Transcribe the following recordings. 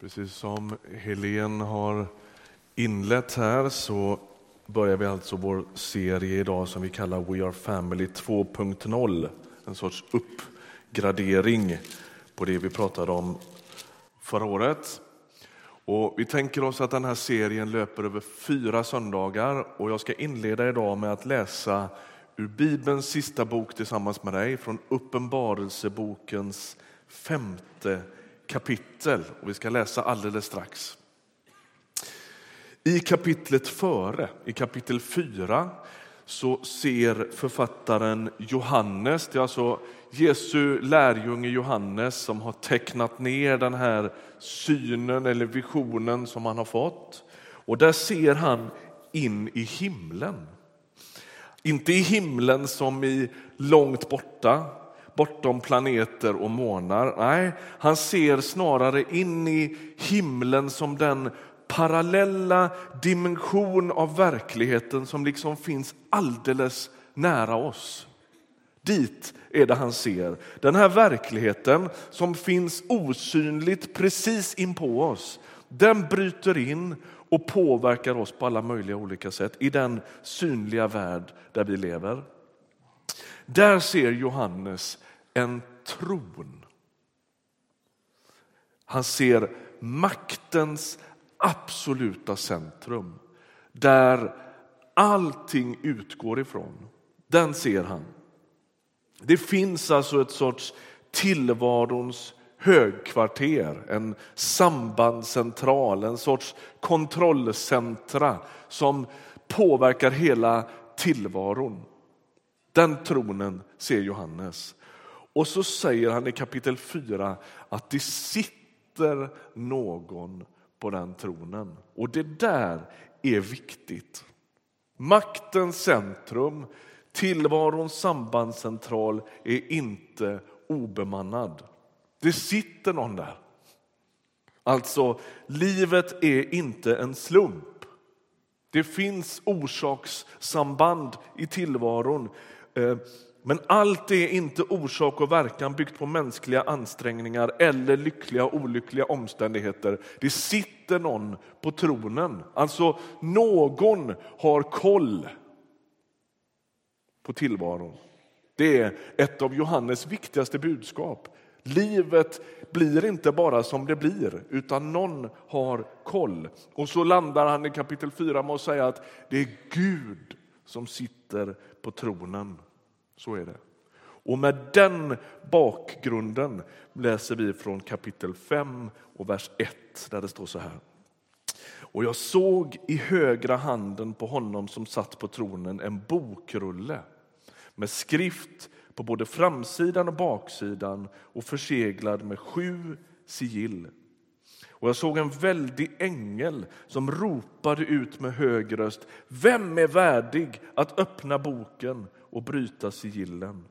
Precis som Helen har inlett här så börjar vi alltså vår serie idag som vi kallar We Are Family 2.0. En sorts uppgradering på det vi pratade om förra året. Och vi tänker oss att den här serien löper över fyra söndagar och jag ska inleda idag med att läsa ur Bibelns sista bok tillsammans med dig från Uppenbarelsebokens femte kapitel och vi ska läsa alldeles strax. I kapitlet före, i kapitel 4, så ser författaren Johannes, det är alltså Jesu lärjunge Johannes som har tecknat ner den här synen eller visionen som han har fått. Och där ser han in i himlen. Inte i himlen som i långt borta, bortom planeter och månar. Nej, han ser snarare in i himlen som den parallella dimension av verkligheten som liksom finns alldeles nära oss. Dit är det han ser. Den här verkligheten som finns osynligt precis in på oss, den bryter in och påverkar oss på alla möjliga olika sätt i den synliga värld där vi lever. Där ser Johannes en tron. Han ser maktens absoluta centrum där allting utgår ifrån. Den ser han. Det finns alltså ett sorts tillvarons högkvarter, en sambandscentral, en sorts kontrollcentra som påverkar hela tillvaron. Den tronen ser Johannes. Och så säger han i kapitel 4 att det sitter någon på den tronen. Och det där är viktigt. Maktens centrum, tillvarons sambandscentral är inte obemannad. Det sitter någon där. Alltså, livet är inte en slump. Det finns orsakssamband i tillvaron. Eh, men allt är inte orsak och verkan byggt på mänskliga ansträngningar eller lyckliga och olyckliga omständigheter. Det sitter någon på tronen. Alltså, någon har koll på tillvaron. Det är ett av Johannes viktigaste budskap. Livet blir inte bara som det blir, utan någon har koll. Och så landar han i kapitel 4 med att säga att det är Gud som sitter på tronen. Så är det. Och med den bakgrunden läser vi från kapitel 5 och vers 1 där det står så här. Och jag såg i högra handen på honom som satt på tronen en bokrulle med skrift på både framsidan och baksidan och förseglad med sju sigill. Och jag såg en väldig ängel som ropade ut med hög röst. Vem är värdig att öppna boken och bryta sigillen?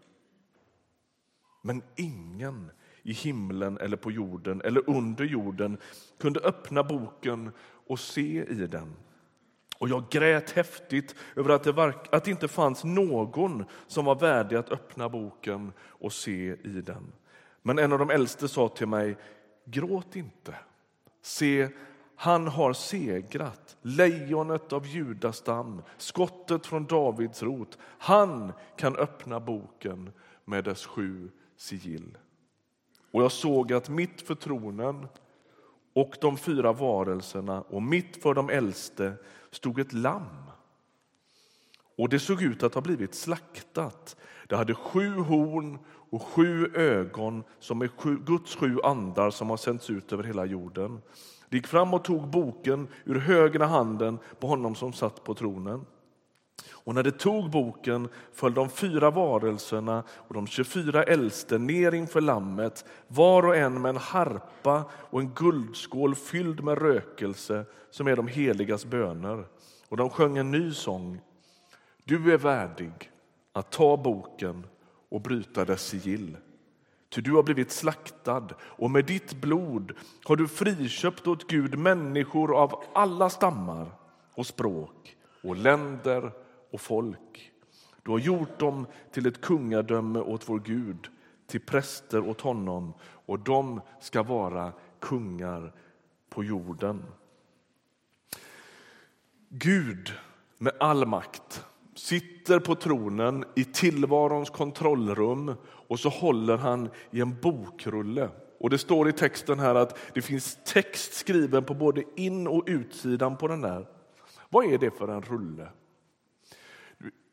Men ingen i himlen eller på jorden eller under jorden kunde öppna boken och se i den. Och jag grät häftigt över att det, var, att det inte fanns någon som var värdig att öppna boken och se i den. Men en av de äldste sa till mig, gråt inte. Se, han har segrat, lejonet av Judastam, skottet från Davids rot. Han kan öppna boken med dess sju sigill. Och jag såg att mitt för tronen och de fyra varelserna och mitt för de äldste stod ett lamm. Och det såg ut att ha blivit slaktat. Det hade sju horn och sju ögon som är sju, Guds sju andar som har sänts ut över hela jorden. De gick fram och tog boken ur högra handen på honom som satt på tronen. Och när de tog boken föll de fyra varelserna och de 24 äldste ner inför lammet, var och en med en harpa och en guldskål fylld med rökelse som är de heligas böner. Och de sjöng en ny sång. Du är värdig att ta boken och bryta dess sigill. Ty du har blivit slaktad och med ditt blod har du friköpt åt Gud människor av alla stammar och språk och länder och folk. Du har gjort dem till ett kungadöme åt vår Gud, till präster åt honom och de ska vara kungar på jorden. Gud med all makt sitter på tronen i tillvarons kontrollrum och så håller han i en bokrulle. Och Det står i texten här att det finns text skriven på både in och utsidan på den där. Vad är det för en rulle?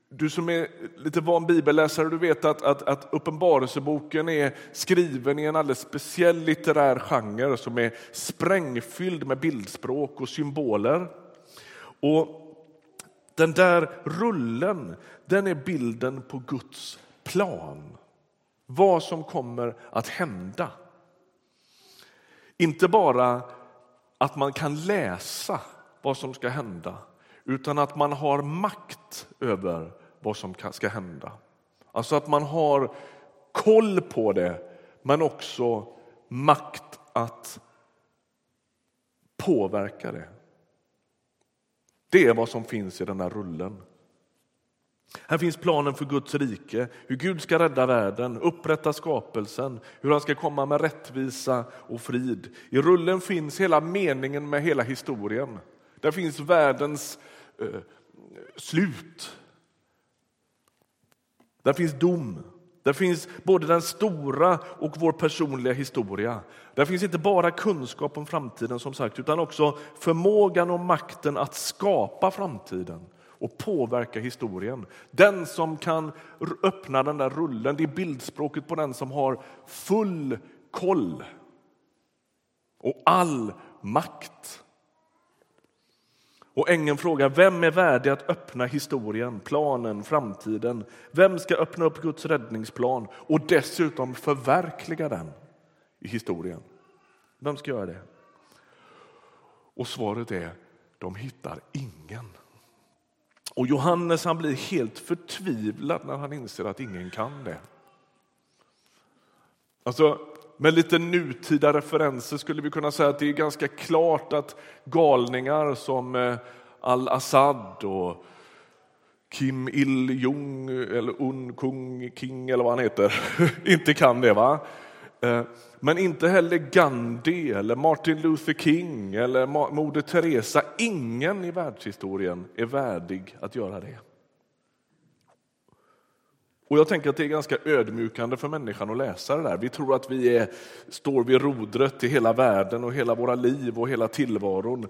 Du som är lite van bibelläsare du vet att, att, att Uppenbarelseboken är skriven i en alldeles speciell litterär genre som är sprängfylld med bildspråk och symboler. Och den där rullen den är bilden på Guds plan. Vad som kommer att hända. Inte bara att man kan läsa vad som ska hända utan att man har makt över vad som ska hända. Alltså att man har koll på det, men också makt att påverka det. Det är vad som finns i den här rullen. Här finns planen för Guds rike, hur Gud ska rädda världen, upprätta skapelsen, hur han ska komma med rättvisa och frid. I rullen finns hela meningen med hela historien. Där finns världens eh, slut. Där finns dom. Där finns både den stora och vår personliga historia. Där finns inte bara kunskap om framtiden som sagt, utan också förmågan och makten att skapa framtiden och påverka historien. Den som kan öppna den där rullen, det är bildspråket på den som har full koll och all makt. Och ängeln frågar vem är värdig att öppna historien, planen, framtiden. Vem ska öppna upp Guds räddningsplan och dessutom förverkliga den i historien? Vem ska göra det? Och svaret är de hittar ingen. Och Johannes han blir helt förtvivlad när han inser att ingen kan det. Alltså, med lite nutida referenser skulle vi kunna säga att det är ganska klart att galningar som eh, al-Assad och Kim Il-Jung eller Un Kung King eller vad han heter inte kan det. va? Eh, men inte heller Gandhi eller Martin Luther King eller Moder Teresa. Ingen i världshistorien är värdig att göra det. Och jag tänker att det är ganska ödmjukande för människan att läsa det där. Vi tror att vi är, står vid rodret i hela världen och hela våra liv och hela tillvaron.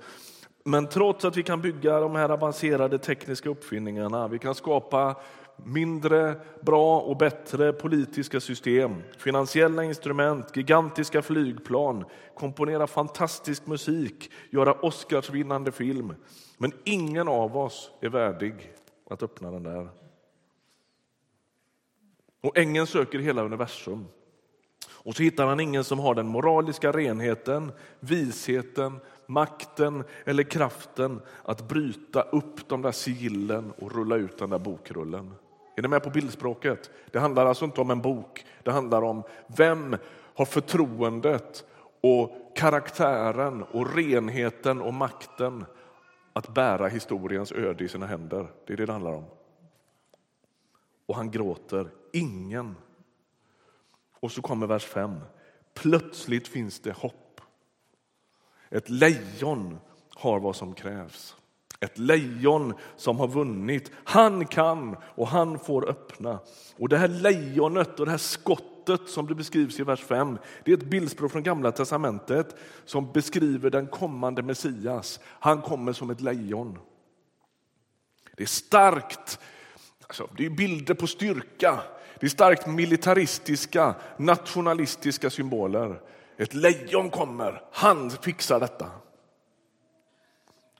Men trots att vi kan bygga de här avancerade tekniska uppfinningarna, vi kan skapa mindre bra och bättre politiska system, finansiella instrument, gigantiska flygplan, komponera fantastisk musik, göra Oscarsvinnande film. Men ingen av oss är värdig att öppna den där. Och ängeln söker hela universum. Och så hittar han ingen som har den moraliska renheten, visheten, makten eller kraften att bryta upp de där sigillen och rulla ut den där bokrullen. Är ni med på bildspråket? Det handlar alltså inte om en bok. Det handlar om vem har förtroendet och karaktären och renheten och makten att bära historiens öde i sina händer. Det är det det handlar om. Och han gråter. Ingen. Och så kommer vers 5. Plötsligt finns det hopp. Ett lejon har vad som krävs. Ett lejon som har vunnit. Han kan och han får öppna. Och det här lejonet och det här skottet som det beskrivs i vers 5, det är ett bildspråk från Gamla testamentet som beskriver den kommande Messias. Han kommer som ett lejon. Det är starkt, alltså, det är bilder på styrka. Det är starkt militaristiska, nationalistiska symboler. Ett lejon kommer, han fixar detta.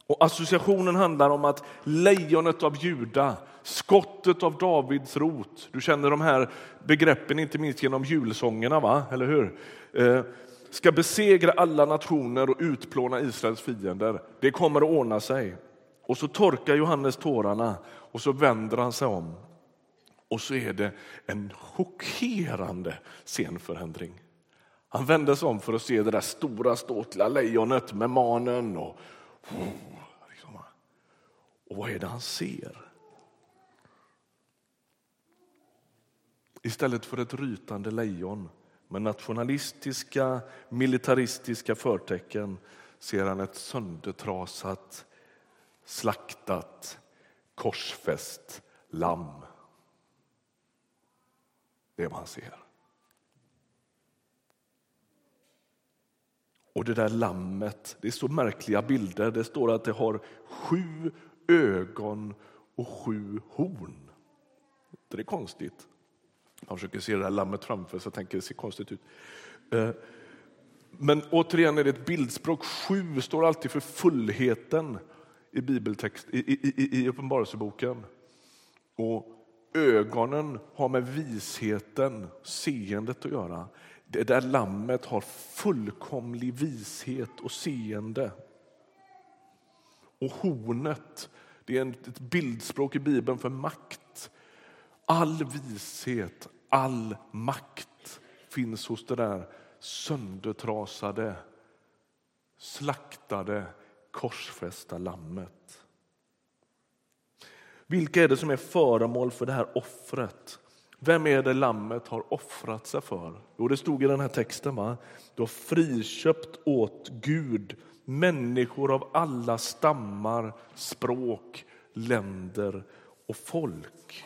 Och associationen handlar om att lejonet av Juda, skottet av Davids rot, du känner de här begreppen inte minst genom julsångerna, va? eller hur? Eh, ska besegra alla nationer och utplåna Israels fiender. Det kommer att ordna sig. Och så torkar Johannes tårarna och så vänder han sig om. Och så är det en chockerande scenförändring. Han vänder sig om för att se det där stora ståtliga lejonet med manen och oh, liksom. och vad är det han ser? Istället för ett rytande lejon med nationalistiska, militaristiska förtecken ser han ett söndertrasat, slaktat, korsfäst lamm. Det är vad han ser. Och det där lammet, det är så märkliga bilder. Det står att det har sju ögon och sju horn. Det är konstigt. Man försöker se det där lammet framför sig och tänker det ser konstigt ut. Eh, men återigen är det ett bildspråk. Sju står alltid för fullheten i bibeltext, i, i, i, i Uppenbarelseboken. Och ögonen har med visheten, seendet att göra. Det där lammet har fullkomlig vishet och seende. Och hornet, det är ett bildspråk i Bibeln för makt. All vishet, all makt finns hos det där söndertrasade, slaktade, korsfästa lammet. Vilka är det som är föremål för det här offret? Vem är det lammet har offrat sig för? Jo, det stod i den här texten. Va? Du har friköpt åt Gud människor av alla stammar, språk, länder och folk.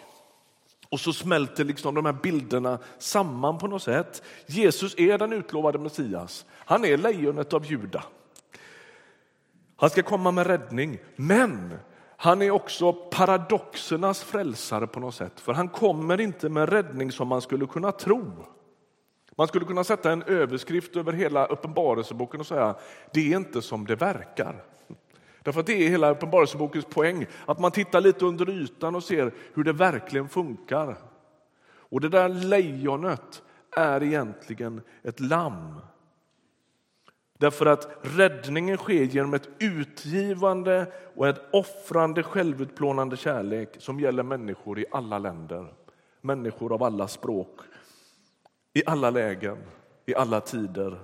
Och så smälter liksom de här bilderna samman på något sätt. Jesus är den utlovade Messias. Han är lejonet av Juda. Han ska komma med räddning, men han är också paradoxernas frälsare på något sätt. För han kommer inte med räddning som man skulle kunna tro. Man skulle kunna sätta en överskrift över hela Uppenbarelseboken och säga det är inte som det verkar. Därför att det är hela Uppenbarelsebokens poäng, att man tittar lite under ytan och ser hur det verkligen funkar. Och det där lejonet är egentligen ett lamm. Därför att räddningen sker genom ett utgivande och ett offrande, självutplånande kärlek som gäller människor i alla länder, människor av alla språk, i alla lägen, i alla tider.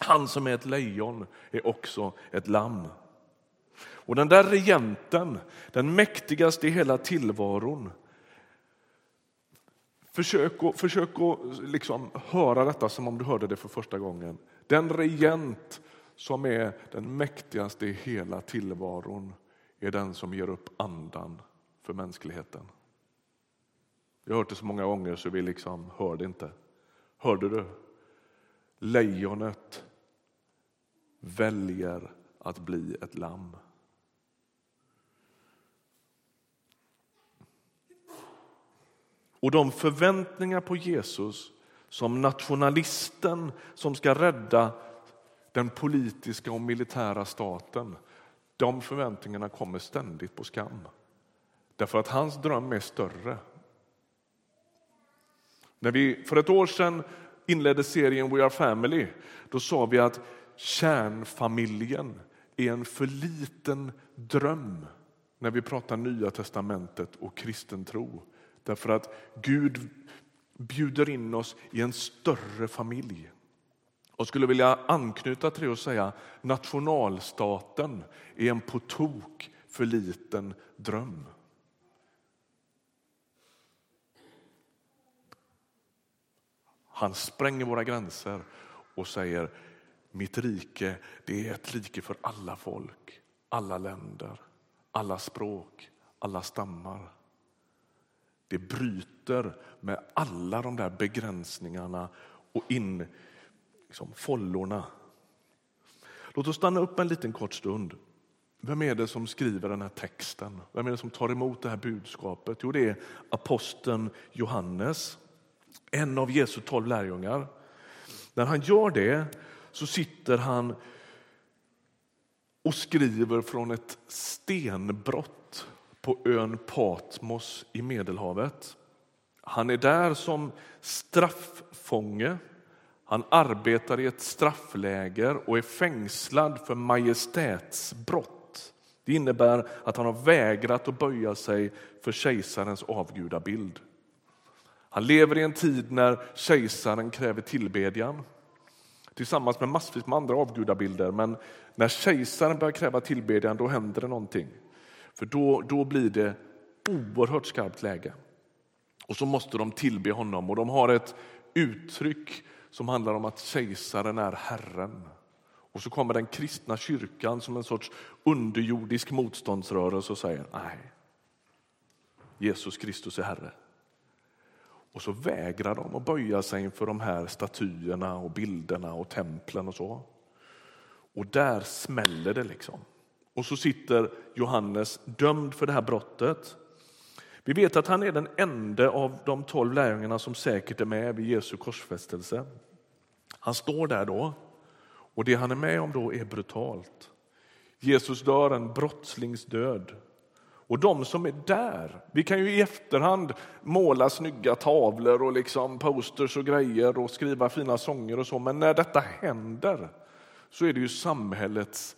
Han som är ett lejon är också ett lamm. Och den där regenten, den mäktigaste i hela tillvaron, Försök att, försök att liksom höra detta som om du hörde det för första gången. Den regent som är den mäktigaste i hela tillvaron är den som ger upp andan för mänskligheten. Jag har hört det så många gånger så vi liksom hör det inte. Hörde du? Lejonet väljer att bli ett lamm. Och de förväntningar på Jesus som nationalisten som ska rädda den politiska och militära staten, de förväntningarna kommer ständigt på skam. Därför att hans dröm är större. När vi för ett år sedan inledde serien We are family, då sa vi att kärnfamiljen är en för liten dröm när vi pratar Nya testamentet och kristen tro. Därför att Gud bjuder in oss i en större familj. Och skulle vilja anknyta till det och säga nationalstaten är en på tok för liten dröm. Han spränger våra gränser och säger mitt rike det är ett rike för alla folk, alla länder, alla språk, alla stammar. Det bryter med alla de där begränsningarna och in liksom, follorna. Låt oss stanna upp en liten kort stund. Vem är det som skriver den här texten? Vem är det som tar emot det här budskapet? Jo, det är aposteln Johannes, en av Jesu tolv lärjungar. När han gör det så sitter han och skriver från ett stenbrott på ön Patmos i Medelhavet. Han är där som strafffånge. Han arbetar i ett straffläger och är fängslad för majestätsbrott. Det innebär att han har vägrat att böja sig för kejsarens avgudabild. Han lever i en tid när kejsaren kräver tillbedjan tillsammans med massvis med andra avgudabilder. Men när kejsaren börjar kräva tillbedjan då händer det någonting. För då, då blir det oerhört skarpt läge. Och så måste de tillbe honom och de har ett uttryck som handlar om att kejsaren är Herren. Och så kommer den kristna kyrkan som en sorts underjordisk motståndsrörelse och säger nej, Jesus Kristus är Herre. Och så vägrar de att böja sig inför de här statyerna och bilderna och templen och så. Och där smäller det liksom. Och så sitter Johannes dömd för det här brottet. Vi vet att han är den enda av de tolv lärjungarna som säkert är med vid Jesu korsfästelse. Han står där då och det han är med om då är brutalt. Jesus dör en brottslingsdöd. Och de som är där, vi kan ju i efterhand måla snygga tavlor och liksom posters och grejer och skriva fina sånger och så, men när detta händer så är det ju samhällets,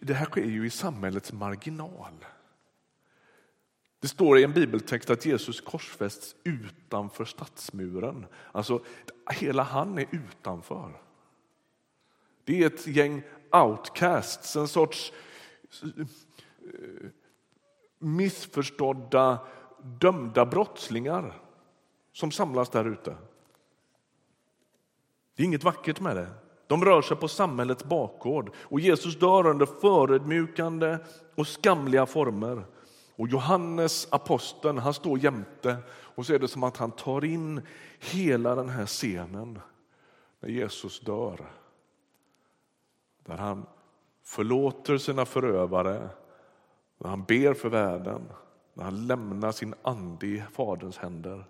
det här sker ju i samhällets marginal. Det står i en bibeltext att Jesus korsfästs utanför stadsmuren. Alltså, hela han är utanför. Det är ett gäng outcasts, en sorts eh, missförstådda, dömda brottslingar som samlas där ute. Det är inget vackert med det. De rör sig på samhällets bakgård och Jesus dör under förödmjukande och skamliga former. Och Johannes, aposteln, han står jämte och så är det som att han tar in hela den här scenen när Jesus dör. Där han förlåter sina förövare, när han ber för världen, när han lämnar sin ande i Faderns händer.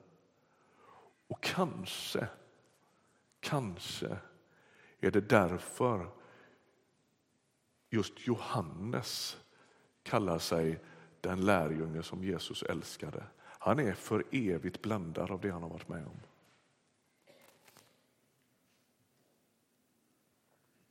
Och kanske, kanske är det därför just Johannes kallar sig den lärjunge som Jesus älskade. Han är för evigt bländad av det han har varit med om.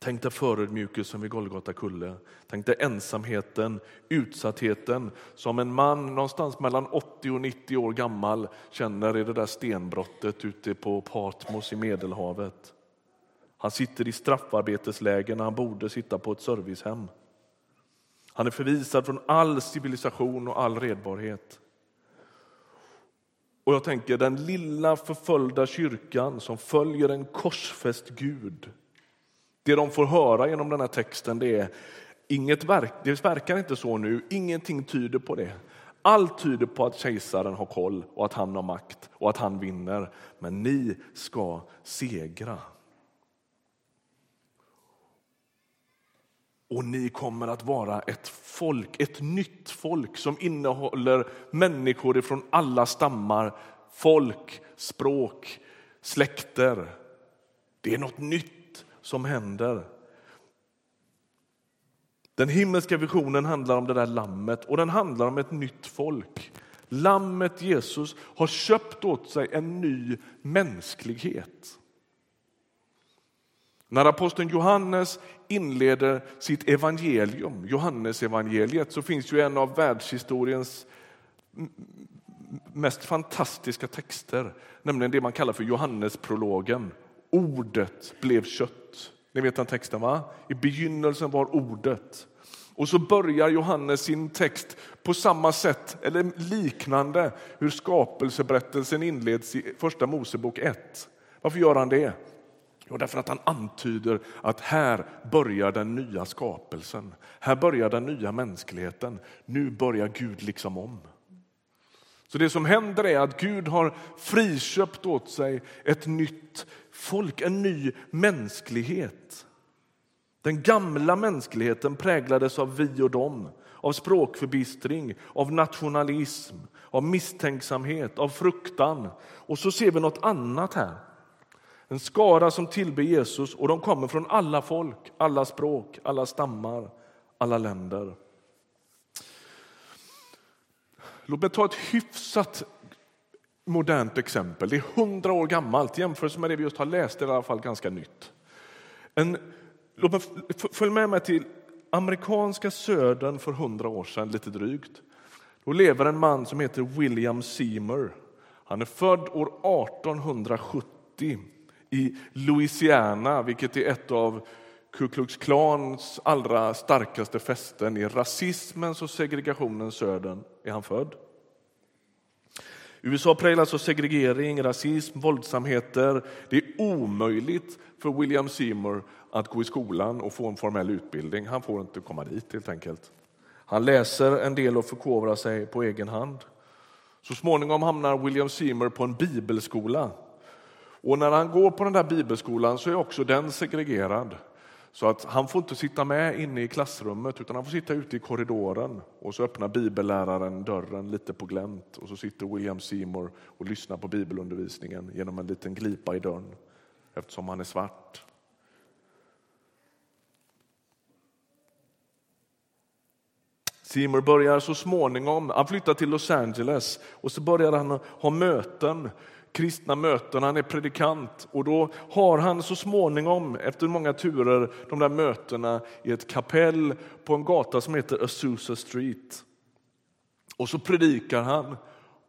Tänk dig förödmjukelsen vid Golgata kulle. Tänk dig ensamheten, utsattheten som en man någonstans mellan 80 och 90 år gammal känner i det där stenbrottet ute på Patmos i Medelhavet. Han sitter i straffarbetesläger när han borde sitta på ett servicehem. Han är förvisad från all civilisation och all redbarhet. Och jag tänker den lilla förföljda kyrkan som följer en korsfäst Gud. Det de får höra genom den här texten det är inget verk, det verkar inte så nu, ingenting tyder på det. Allt tyder på att kejsaren har koll och att han har makt och att han vinner. Men ni ska segra. Och ni kommer att vara ett folk, ett nytt folk som innehåller människor från alla stammar, folk, språk, släkter. Det är något nytt som händer. Den himmelska visionen handlar om det där lammet och den handlar om ett nytt folk. Lammet Jesus har köpt åt sig en ny mänsklighet. När aposteln Johannes inleder sitt evangelium, Johannesevangeliet, så finns ju en av världshistoriens mest fantastiska texter, nämligen det man kallar för Johannesprologen. Ordet blev kött. Ni vet den texten va? I begynnelsen var ordet. Och så börjar Johannes sin text på samma sätt, eller liknande, hur skapelseberättelsen inleds i Första Mosebok 1. Varför gör han det? Jo, därför att han antyder att här börjar den nya skapelsen. Här börjar den nya mänskligheten. Nu börjar Gud liksom om. Så det som händer är att Gud har friköpt åt sig ett nytt folk, en ny mänsklighet. Den gamla mänskligheten präglades av vi och dem, av språkförbistring, av nationalism, av misstänksamhet, av fruktan. Och så ser vi något annat här. En skara som tillber Jesus och de kommer från alla folk, alla språk, alla stammar, alla länder. Låt mig ta ett hyfsat modernt exempel. Det är hundra år gammalt. Jämfört med det vi just har läst är i alla fall ganska nytt. En, låt mig, följ med mig till amerikanska södern för hundra år sedan, lite drygt. Då lever en man som heter William Seymour. Han är född år 1870 i Louisiana, vilket är ett av Ku Klux Klans allra starkaste fästen. I rasismens och segregationens söden är han född. USA präglas av segregering, rasism, våldsamheter. Det är omöjligt för William Seymour att gå i skolan och få en formell utbildning. Han får inte komma dit helt enkelt. Han läser en del och förkovrar sig på egen hand. Så småningom hamnar William Seymour på en bibelskola. Och när han går på den där bibelskolan så är också den segregerad. Så att han får inte sitta med inne i klassrummet utan han får sitta ute i korridoren och så öppnar bibelläraren dörren lite på glänt och så sitter William Seymour och lyssnar på bibelundervisningen genom en liten glipa i dörren eftersom han är svart. Seymour börjar så småningom, han flyttar till Los Angeles och så börjar han ha möten kristna möten, han är predikant och då har han så småningom, efter många turer, de där mötena i ett kapell på en gata som heter Azusa Street. Och så predikar han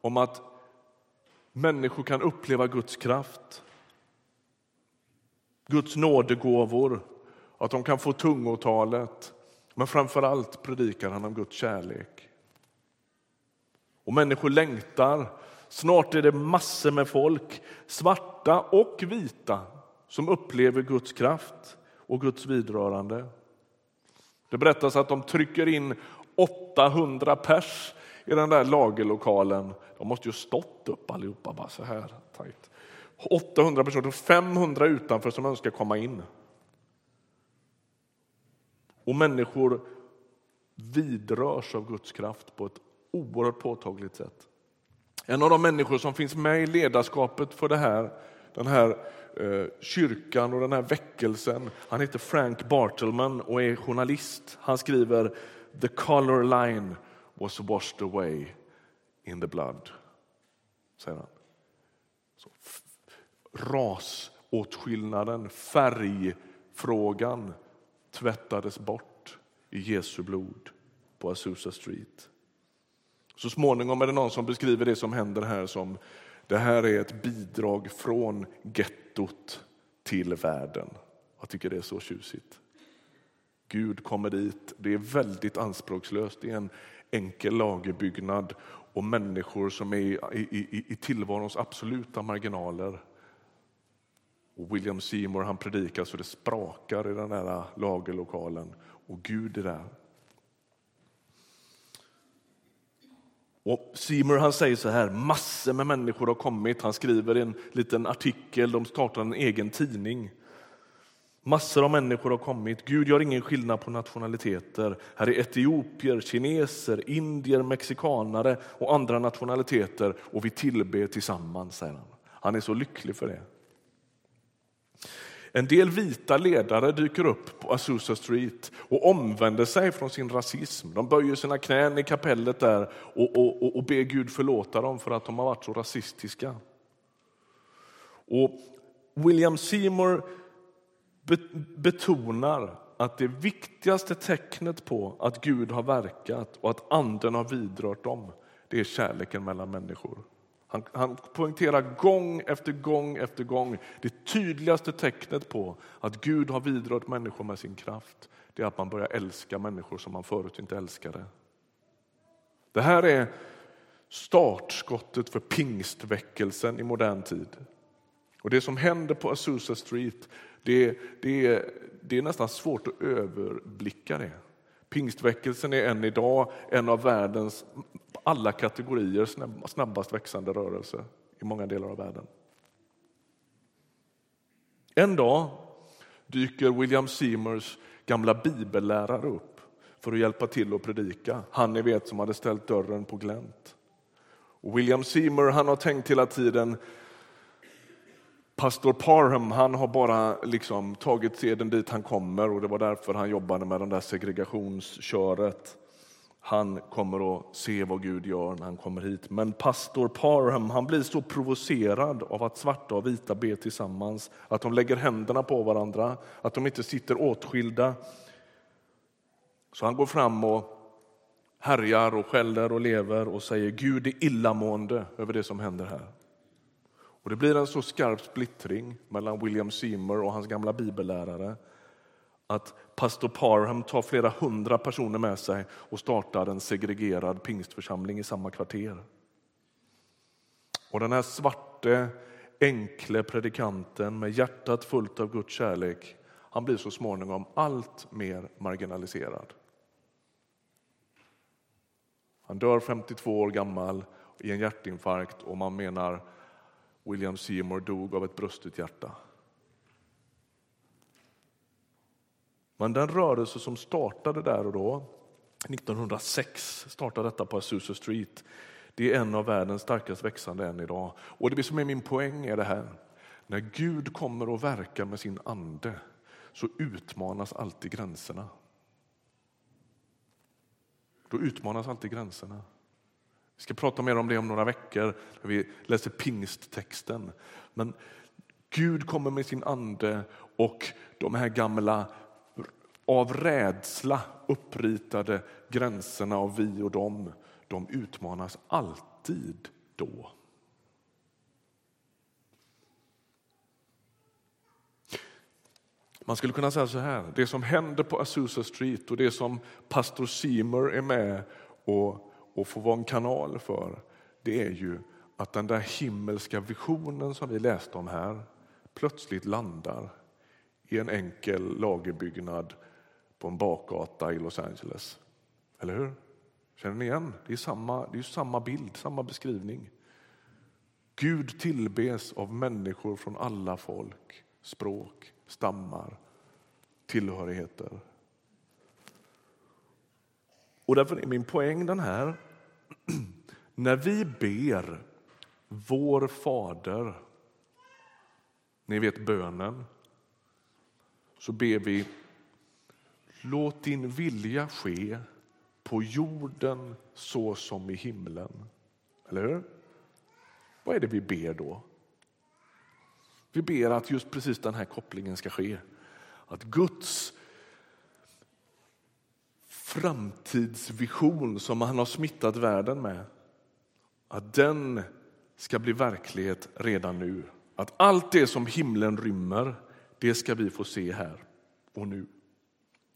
om att människor kan uppleva Guds kraft, Guds nådegåvor, att de kan få tungotalet. Men framför allt predikar han om Guds kärlek. Och människor längtar Snart är det massor med folk, svarta och vita, som upplever Guds kraft och Guds vidrörande. Det berättas att de trycker in 800 pers i den där lagerlokalen. De måste ju stått upp allihopa, bara så här tajt. 800 personer, 500 utanför som önskar komma in. Och människor vidrörs av Guds kraft på ett oerhört påtagligt sätt. En av de människor som finns med i ledarskapet för det här, den här eh, kyrkan och den här väckelsen, han heter Frank Bartelman och är journalist. Han skriver The color line was washed away in the blood, säger han. Så, rasåtskillnaden, färgfrågan tvättades bort i Jesu blod på Azusa Street. Så småningom är det någon som beskriver det som händer här som det här är ett bidrag från gettot till världen. Jag tycker det är så tjusigt. Gud kommer dit, det är väldigt anspråkslöst, det är en enkel lagerbyggnad och människor som är i, i, i tillvarons absoluta marginaler. Och William Seymour han predikar så det sprakar i den här lagerlokalen och Gud är där. Och Seymour han säger så här, massor med människor har kommit. Han skriver en liten artikel, de startar en egen tidning. Massor av människor har kommit. Gud gör ingen skillnad på nationaliteter. Här är etiopier, kineser, indier, mexikanare och andra nationaliteter och vi tillber tillsammans, säger han. Han är så lycklig för det. En del vita ledare dyker upp på Azusa Street och omvänder sig från sin rasism. De böjer sina knän i kapellet där och, och, och ber Gud förlåta dem för att de har varit så rasistiska. Och William Seymour betonar att det viktigaste tecknet på att Gud har verkat och att anden har vidrört dem, det är kärleken mellan människor. Han, han poängterar gång efter gång efter gång det tydligaste tecknet på att Gud har vidrört människor med sin kraft. Det är att man börjar älska människor som man förut inte älskade. Det här är startskottet för pingstväckelsen i modern tid. Och Det som händer på Azusa Street det, det, det är nästan svårt att överblicka det. Pingstväckelsen är än idag en av världens alla kategorier snabbast växande rörelse i många delar av världen. En dag dyker William Seymours gamla bibellärare upp för att hjälpa till att predika. Han ni vet som hade ställt dörren på glänt. Och William Seymour han har tänkt hela tiden Pastor Parham han har bara liksom tagit seden dit han kommer och det var därför han jobbade med det där segregationsköret. Han kommer att se vad Gud gör när han kommer hit. Men pastor Parham han blir så provocerad av att svarta och vita ber tillsammans, att de lägger händerna på varandra, att de inte sitter åtskilda. Så han går fram och härjar och skäller och lever och säger Gud är illamående över det som händer här. Och Det blir en så skarp splittring mellan William Seymour och hans gamla bibellärare att pastor Parham tar flera hundra personer med sig och startar en segregerad pingstförsamling i samma kvarter. Och den här svarte, enkle predikanten med hjärtat fullt av Guds kärlek, Han blir så småningom allt mer marginaliserad. Han dör 52 år gammal i en hjärtinfarkt och man menar William Seymour dog av ett brustet hjärta. Men den rörelse som startade där och då, 1906 startade detta på Azusa Street, det är en av världens starkast växande än idag. Och det som är min poäng är det här. När Gud kommer och verkar med sin ande så utmanas alltid gränserna. Då utmanas alltid gränserna. Vi ska prata mer om det om några veckor när vi läser pingsttexten. Men Gud kommer med sin ande och de här gamla av rädsla uppritade gränserna av vi och dem, de utmanas alltid då. Man skulle kunna säga så här, det som händer på Azusa Street och det som pastor Seymour är med och, och får vara en kanal för, det är ju att den där himmelska visionen som vi läste om här plötsligt landar i en enkel lagerbyggnad på en bakgata i Los Angeles. Eller hur? Känner ni igen? Det är samma, det är samma bild, samma beskrivning. Gud tillbes av människor från alla folk, språk, stammar, tillhörigheter. Och därför är min poäng den här. När vi ber Vår Fader, ni vet bönen, så ber vi Låt din vilja ske på jorden så som i himlen. Eller hur? Vad är det vi ber då? Vi ber att just precis den här kopplingen ska ske. Att Guds framtidsvision som han har smittat världen med, att den ska bli verklighet redan nu. Att allt det som himlen rymmer, det ska vi få se här och nu.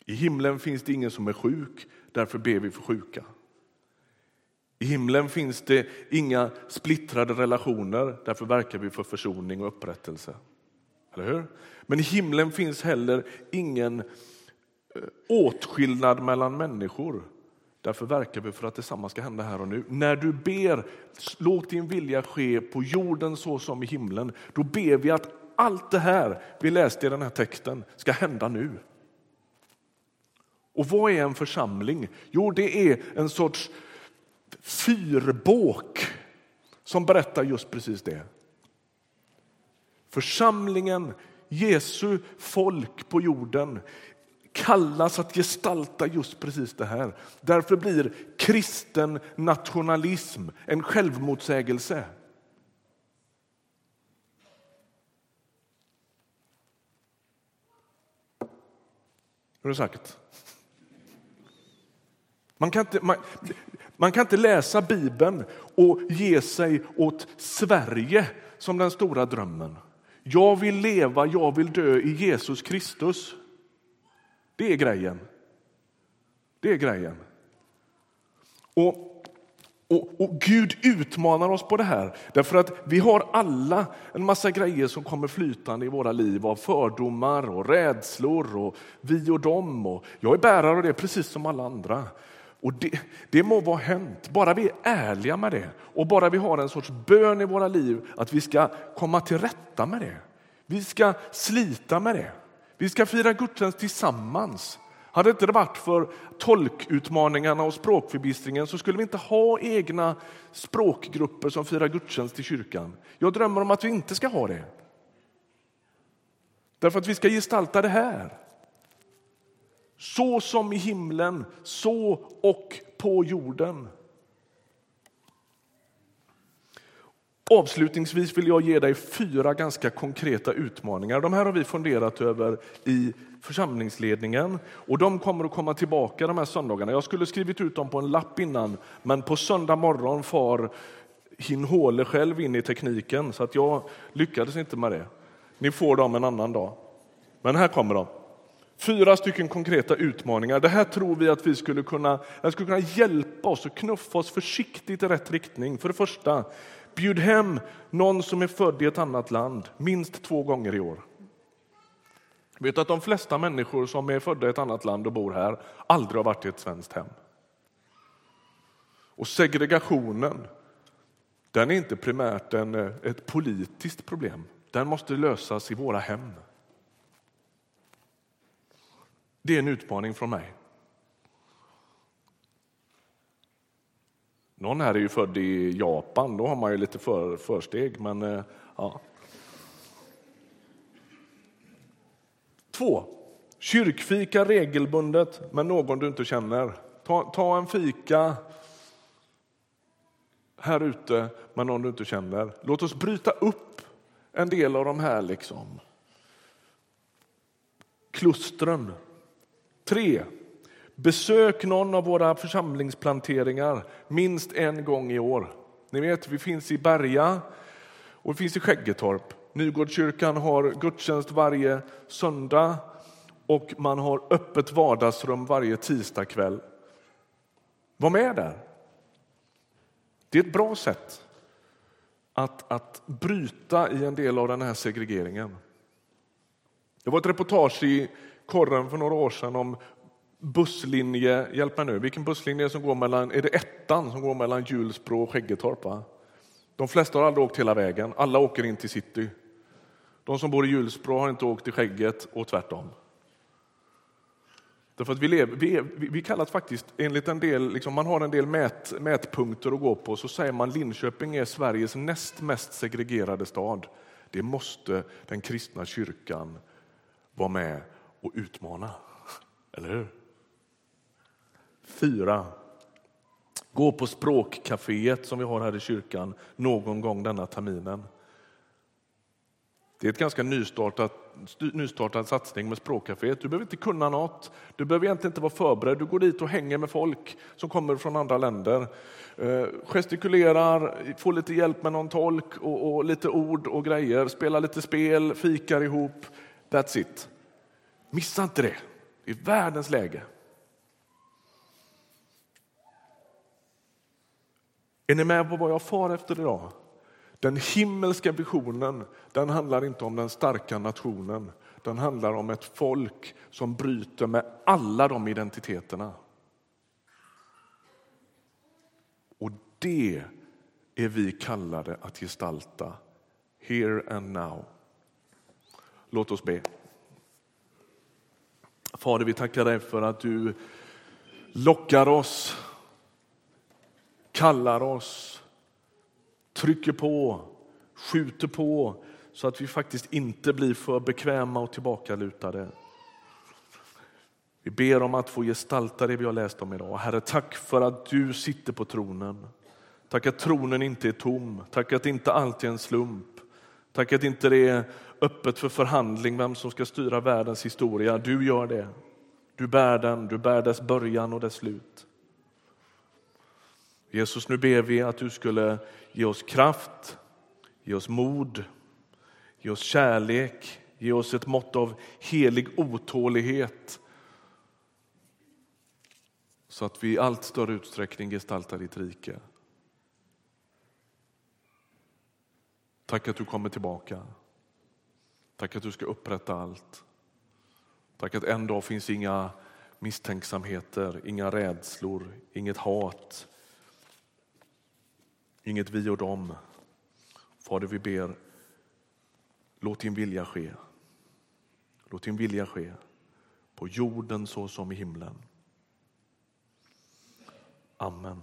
I himlen finns det ingen som är sjuk, därför ber vi för sjuka. I himlen finns det inga splittrade relationer, därför verkar vi för försoning och upprättelse. Eller hur? Men i himlen finns heller ingen eh, åtskillnad mellan människor. Därför verkar vi för att detsamma ska hända här och nu. När du ber, låt din vilja ske på jorden så som i himlen, då ber vi att allt det här vi läste i den här texten ska hända nu. Och vad är en församling? Jo, det är en sorts fyrbåk som berättar just precis det. Församlingen, Jesu folk på jorden kallas att gestalta just precis det här. Därför blir kristen nationalism en självmotsägelse. Hur är det sagt? Man kan, inte, man, man kan inte läsa Bibeln och ge sig åt Sverige som den stora drömmen. Jag vill leva, jag vill dö i Jesus Kristus. Det är grejen. Det är grejen. Och och, och, Gud utmanar oss på det här, därför att vi har alla en massa grejer som kommer flytande i våra liv av fördomar och rädslor och vi och dem. Och jag är bärare av det precis som alla andra. Och det, det må vara hänt, bara vi är ärliga med det och bara vi har en sorts bön i våra liv att vi ska komma till rätta med det. Vi ska slita med det. Vi ska fira gudstjänst tillsammans. Hade inte det varit för tolkutmaningarna och språkförbistringen så skulle vi inte ha egna språkgrupper som firar gudstjänst i kyrkan. Jag drömmer om att vi inte ska ha det. Därför att vi ska gestalta det här. Så som i himlen, så och på jorden. Avslutningsvis vill jag ge dig fyra ganska konkreta utmaningar. De här har vi funderat över i församlingsledningen och de kommer att komma tillbaka de här söndagarna. Jag skulle skrivit ut dem på en lapp innan, men på söndag morgon far Hin Håle själv in i tekniken så att jag lyckades inte med det. Ni får dem en annan dag. Men här kommer de. Fyra stycken konkreta utmaningar. Det här tror vi att vi skulle kunna, det skulle kunna hjälpa oss och knuffa oss försiktigt i rätt riktning. För det första, bjud hem någon som är född i ett annat land minst två gånger i år. Vet att de flesta människor som är födda i ett annat land och bor här aldrig har varit i ett svenskt hem. Och segregationen, den är inte primärt en, ett politiskt problem. Den måste lösas i våra hem. Det är en utmaning från mig. Någon här är ju född i Japan, då har man ju lite för, försteg. Men, eh, ja. Två. Kyrkfika regelbundet med någon du inte känner. Ta, ta en fika här ute med någon du inte känner. Låt oss bryta upp en del av de här liksom klustren. 3. Besök någon av våra församlingsplanteringar minst en gång i år. Ni vet, vi finns i Berga och vi finns i Skäggetorp. Nygårdskyrkan har gudstjänst varje söndag och man har öppet vardagsrum varje tisdagkväll. Var med där. Det är ett bra sätt att, att bryta i en del av den här segregeringen. Det var ett reportage i Korren för några år sedan om busslinje, hjälp mig nu, vilken busslinje som går mellan, är det ettan som går mellan Hjulsbro och Skäggetorp? Va? De flesta har aldrig åkt hela vägen, alla åker in till city. De som bor i Hjulsbro har inte åkt till Skägget och tvärtom. Därför att vi, lever, vi, är, vi kallas faktiskt, enligt en del, liksom man har en del mät, mätpunkter att gå på, så säger man Linköping är Sveriges näst mest segregerade stad. Det måste den kristna kyrkan vara med och utmana. Eller hur? Fyra. Gå på språkcaféet som vi har här i kyrkan någon gång denna terminen. Det är ett ganska nystartat, nystartad satsning med språkcaféet. Du behöver inte kunna något, du behöver egentligen inte vara förberedd. Du går dit och hänger med folk som kommer från andra länder. Eh, gestikulerar, får lite hjälp med någon tolk och, och lite ord och grejer. Spelar lite spel, fikar ihop. That's it. Missa inte det. Det är världens läge. Är ni med på vad jag far efter idag? Den himmelska visionen den handlar inte om den starka nationen. Den handlar om ett folk som bryter med alla de identiteterna. Och det är vi kallade att gestalta here and now. Låt oss be. Fader, vi tackar dig för att du lockar oss, kallar oss, trycker på, skjuter på så att vi faktiskt inte blir för bekväma och tillbakalutade. Vi ber om att få gestalta det vi har läst om idag. Herre, tack för att du sitter på tronen. Tack att tronen inte är tom. Tack att det inte alltid är en slump. Tack att inte det är öppet för förhandling vem som ska styra världens historia. Du gör det. Du bär den, du bär dess början och dess slut. Jesus, nu ber vi att du skulle ge oss kraft, ge oss mod, ge oss kärlek, ge oss ett mått av helig otålighet så att vi i allt större utsträckning gestaltar ditt rike. Tack att du kommer tillbaka. Tack att du ska upprätta allt. Tack att en dag finns inga misstänksamheter, inga rädslor, inget hat, inget vi och dem. Fader, vi ber, låt din vilja ske. Låt din vilja ske på jorden så som i himlen. Amen.